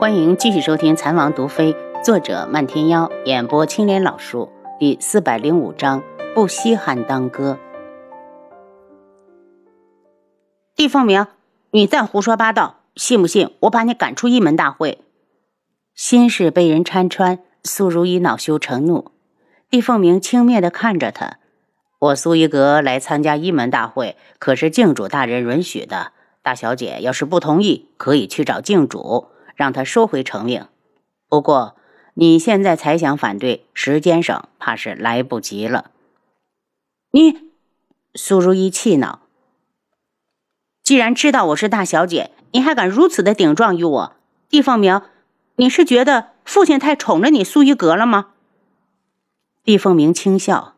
欢迎继续收听《残王毒妃》，作者漫天妖，演播青莲老树，第四百零五章：不稀罕当哥。帝凤鸣，你再胡说八道，信不信我把你赶出一门大会？心事被人拆穿，苏如意恼羞成怒。帝凤鸣轻蔑地看着他：“我苏一阁来参加一门大会，可是靖主大人允许的。大小姐要是不同意，可以去找靖主。”让他收回成命。不过你现在才想反对，时间上怕是来不及了。你，苏如意气恼。既然知道我是大小姐，你还敢如此的顶撞于我？帝凤鸣，你是觉得父亲太宠着你苏一阁了吗？帝凤鸣轻笑：“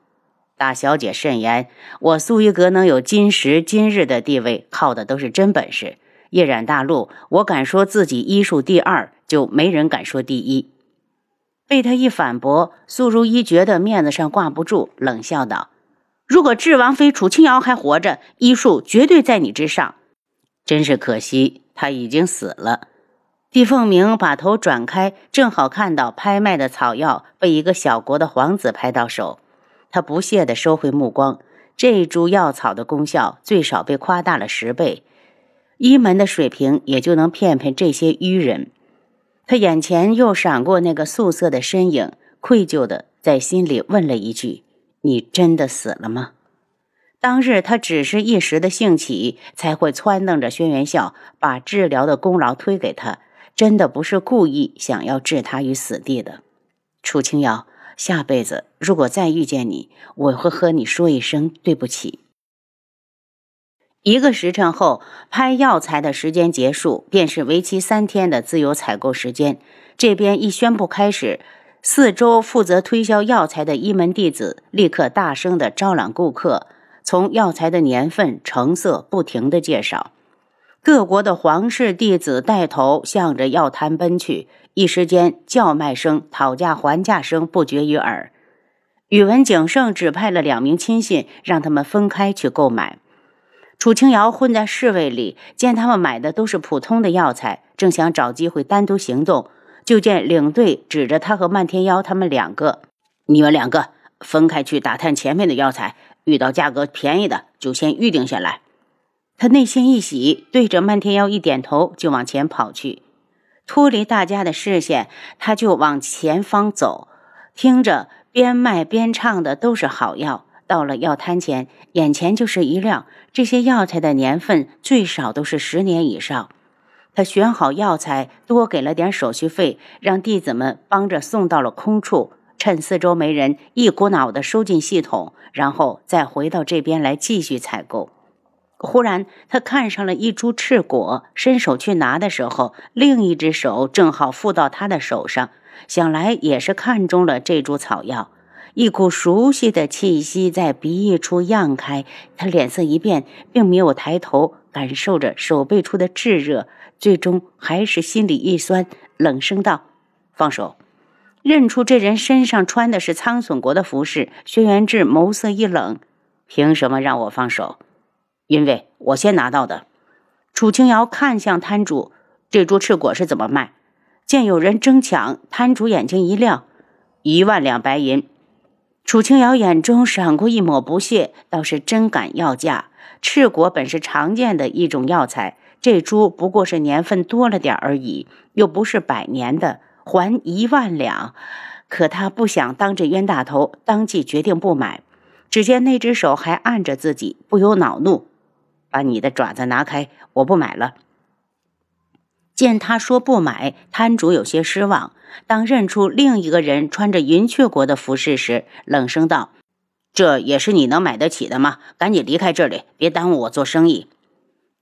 大小姐慎言，我苏一阁能有今时今日的地位，靠的都是真本事。”夜染大陆，我敢说自己医术第二，就没人敢说第一。被他一反驳，苏如意觉得面子上挂不住，冷笑道：“如果智王妃楚清瑶还活着，医术绝对在你之上。真是可惜，他已经死了。”帝凤鸣把头转开，正好看到拍卖的草药被一个小国的皇子拍到手，他不屑地收回目光。这株药草的功效最少被夸大了十倍。一门的水平也就能骗骗这些愚人。他眼前又闪过那个素色的身影，愧疚的在心里问了一句：“你真的死了吗？”当日他只是一时的兴起，才会撺弄着轩辕笑把治疗的功劳推给他，真的不是故意想要置他于死地的。楚清瑶，下辈子如果再遇见你，我会和你说一声对不起。一个时辰后，拍药材的时间结束，便是为期三天的自由采购时间。这边一宣布开始，四周负责推销药材的一门弟子立刻大声的招揽顾客，从药材的年份、成色不停的介绍。各国的皇室弟子带头向着药摊奔去，一时间叫卖声、讨价还价声不绝于耳。宇文景盛指派了两名亲信，让他们分开去购买。楚清瑶混在侍卫里，见他们买的都是普通的药材，正想找机会单独行动，就见领队指着他和漫天妖他们两个：“你们两个分开去打探前面的药材，遇到价格便宜的就先预定下来。”他内心一喜，对着漫天妖一点头，就往前跑去。脱离大家的视线，他就往前方走，听着边卖边唱的都是好药。到了药摊前，眼前就是一亮。这些药材的年份最少都是十年以上。他选好药材，多给了点手续费，让弟子们帮着送到了空处，趁四周没人，一股脑的收进系统，然后再回到这边来继续采购。忽然，他看上了一株赤果，伸手去拿的时候，另一只手正好附到他的手上，想来也是看中了这株草药。一股熟悉的气息在鼻翼处漾开，他脸色一变，并没有抬头，感受着手背处的炙热，最终还是心里一酸，冷声道：“放手！”认出这人身上穿的是苍隼国的服饰，轩辕志眸色一冷：“凭什么让我放手？因为我先拿到的。”楚清瑶看向摊主：“这株赤果是怎么卖？”见有人争抢，摊主眼睛一亮：“一万两白银。”楚清瑶眼中闪过一抹不屑，倒是真敢要价。赤果本是常见的一种药材，这株不过是年份多了点而已，又不是百年的，还一万两。可他不想当着冤大头，当即决定不买。只见那只手还按着自己，不由恼怒：“把你的爪子拿开，我不买了。”见他说不买，摊主有些失望。当认出另一个人穿着云雀国的服饰时，冷声道：“这也是你能买得起的吗？赶紧离开这里，别耽误我做生意。”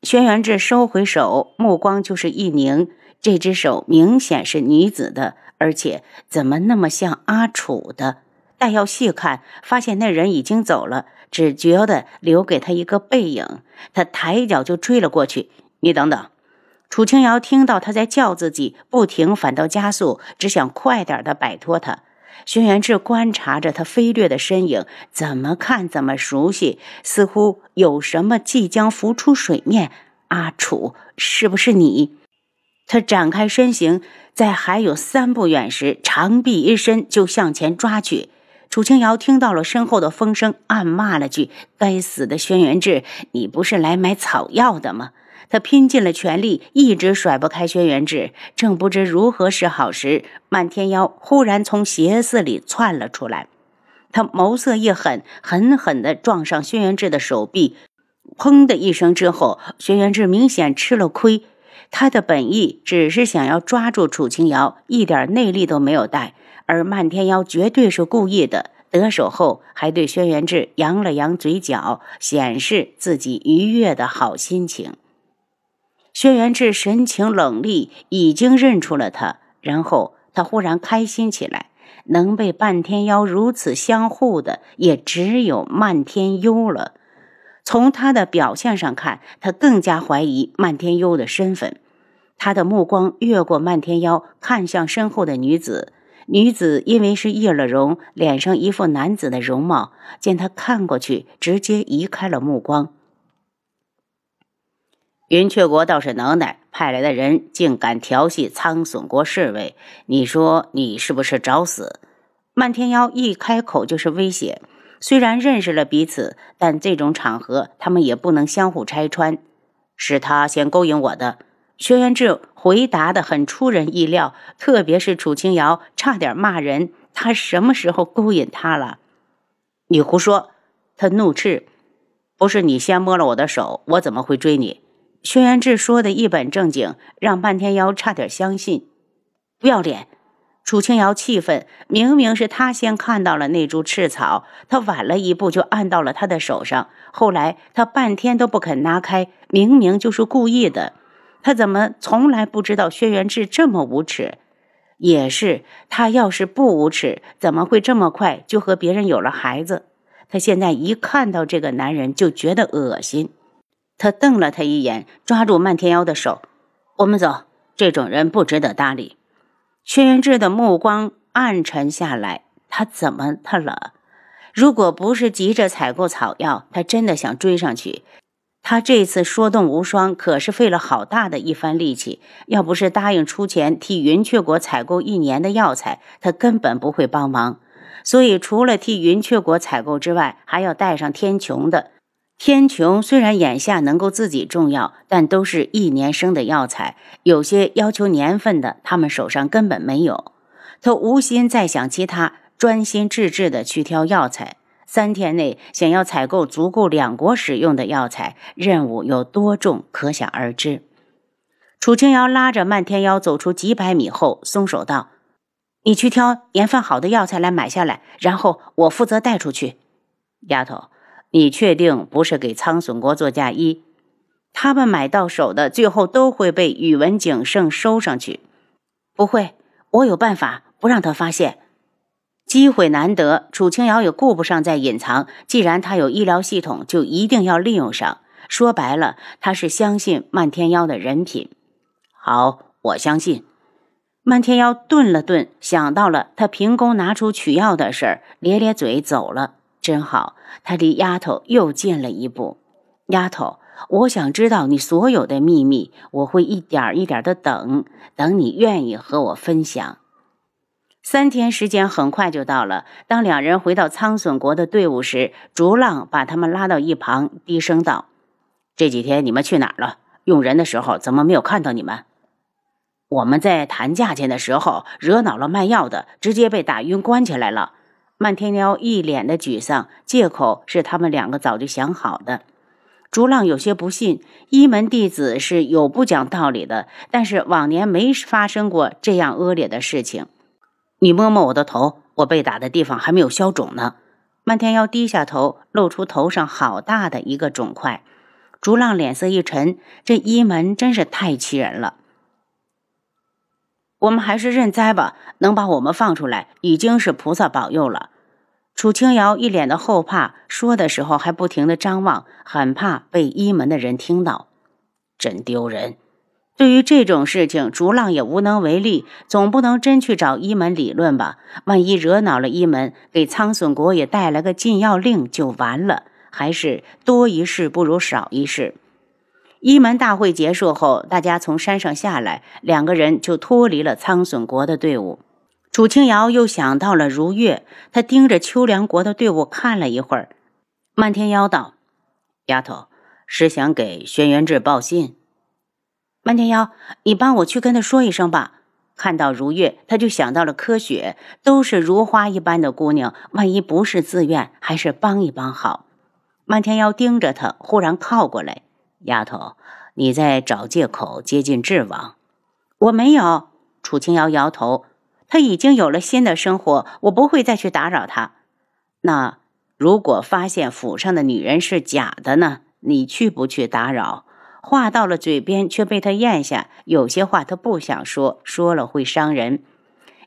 轩辕志收回手，目光就是一凝。这只手明显是女子的，而且怎么那么像阿楚的？待要细看，发现那人已经走了，只觉得留给他一个背影。他抬脚就追了过去。你等等。楚清瑶听到他在叫自己，不停，反倒加速，只想快点的摆脱他。轩辕志观察着他飞掠的身影，怎么看怎么熟悉，似乎有什么即将浮出水面。阿楚，是不是你？他展开身形，在还有三步远时，长臂一伸就向前抓去。楚清瑶听到了身后的风声，暗骂了句：“该死的轩辕志，你不是来买草药的吗？”他拼尽了全力，一直甩不开轩辕志，正不知如何是好时，漫天妖忽然从斜寺里窜了出来。他眸色一狠，狠狠地撞上轩辕志的手臂，砰的一声之后，轩辕志明显吃了亏。他的本意只是想要抓住楚清瑶，一点内力都没有带。而漫天妖绝对是故意的，得手后还对轩辕志扬了扬嘴角，显示自己愉悦的好心情。轩辕志神情冷厉，已经认出了他，然后他忽然开心起来。能被半天妖如此相护的，也只有漫天幽了。从他的表现上看，他更加怀疑漫天幽的身份。他的目光越过漫天妖，看向身后的女子。女子因为是易了容，脸上一副男子的容貌，见他看过去，直接移开了目光。云雀国倒是能耐，派来的人竟敢调戏苍隼国侍卫，你说你是不是找死？漫天妖一开口就是威胁。虽然认识了彼此，但这种场合他们也不能相互拆穿。是他先勾引我的，轩辕志回答的很出人意料，特别是楚清瑶差点骂人。他什么时候勾引他了？你胡说！他怒斥：“不是你先摸了我的手，我怎么会追你？”轩辕志说的一本正经，让半天妖差点相信。不要脸！楚清瑶气愤，明明是他先看到了那株赤草，他晚了一步就按到了他的手上。后来他半天都不肯拿开，明明就是故意的。他怎么从来不知道轩辕志这么无耻？也是，他要是不无耻，怎么会这么快就和别人有了孩子？他现在一看到这个男人就觉得恶心。他瞪了他一眼，抓住漫天妖的手：“我们走，这种人不值得搭理。”轩辕志的目光暗沉下来，他怎么他了？如果不是急着采购草药，他真的想追上去。他这次说动无双，可是费了好大的一番力气。要不是答应出钱替云雀国采购一年的药材，他根本不会帮忙。所以，除了替云雀国采购之外，还要带上天穹的。天穹虽然眼下能够自己种药，但都是一年生的药材，有些要求年份的，他们手上根本没有。他无心再想其他，专心致志地去挑药材。三天内想要采购足够两国使用的药材，任务有多重，可想而知。楚清瑶拉着漫天妖走出几百米后，松手道：“你去挑年份好的药材来买下来，然后我负责带出去。”丫头。你确定不是给苍隼国做嫁衣？他们买到手的，最后都会被宇文景胜收上去。不会，我有办法不让他发现。机会难得，楚清瑶也顾不上再隐藏。既然他有医疗系统，就一定要利用上。说白了，他是相信漫天妖的人品。好，我相信。漫天妖顿了顿，想到了他凭空拿出取药的事儿，咧咧嘴走了。真好，他离丫头又近了一步。丫头，我想知道你所有的秘密，我会一点一点的等，等你愿意和我分享。三天时间很快就到了。当两人回到苍隼国的队伍时，竹浪把他们拉到一旁，低声道：“这几天你们去哪儿了？用人的时候怎么没有看到你们？我们在谈价钱的时候惹恼了卖药的，直接被打晕，关起来了。”漫天妖一脸的沮丧，借口是他们两个早就想好的。竹浪有些不信，一门弟子是有不讲道理的，但是往年没发生过这样恶劣的事情。你摸摸我的头，我被打的地方还没有消肿呢。漫天妖低下头，露出头上好大的一个肿块。竹浪脸色一沉，这一门真是太气人了。我们还是认栽吧，能把我们放出来，已经是菩萨保佑了。楚清瑶一脸的后怕，说的时候还不停的张望，很怕被一门的人听到，真丢人。对于这种事情，竹浪也无能为力，总不能真去找一门理论吧？万一惹恼了一门，给苍隼国也带来个禁药令，就完了。还是多一事不如少一事。一门大会结束后，大家从山上下来，两个人就脱离了苍隼国的队伍。楚清瑶又想到了如月，他盯着秋凉国的队伍看了一会儿。漫天妖道：“丫头是想给轩辕志报信？”漫天妖，你帮我去跟他说一声吧。看到如月，他就想到了柯雪，都是如花一般的姑娘，万一不是自愿，还是帮一帮好。漫天妖盯着他，忽然靠过来：“丫头，你在找借口接近智王？”我没有。楚清瑶摇头：“他已经有了新的生活，我不会再去打扰他。那如果发现府上的女人是假的呢？你去不去打扰？”话到了嘴边，却被他咽下。有些话他不想说，说了会伤人。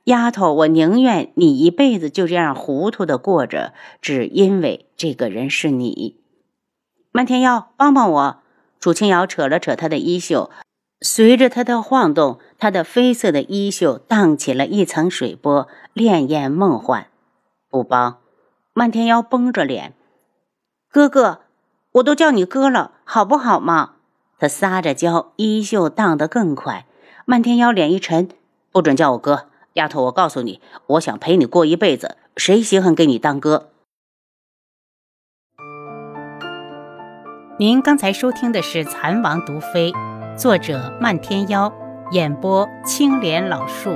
丫头，我宁愿你一辈子就这样糊涂的过着，只因为这个人是你。漫天妖，帮帮我！楚清瑶扯了扯他的衣袖，随着他的晃动，他的绯色的衣袖荡起了一层水波，潋滟梦幻。不帮！漫天妖绷着脸，哥哥，我都叫你哥了，好不好嘛？他撒着娇，衣袖荡得更快。漫天妖脸一沉：“不准叫我哥，丫头！我告诉你，我想陪你过一辈子，谁稀罕给你当哥？”您刚才收听的是《蚕王毒妃》，作者漫天妖，演播青莲老树。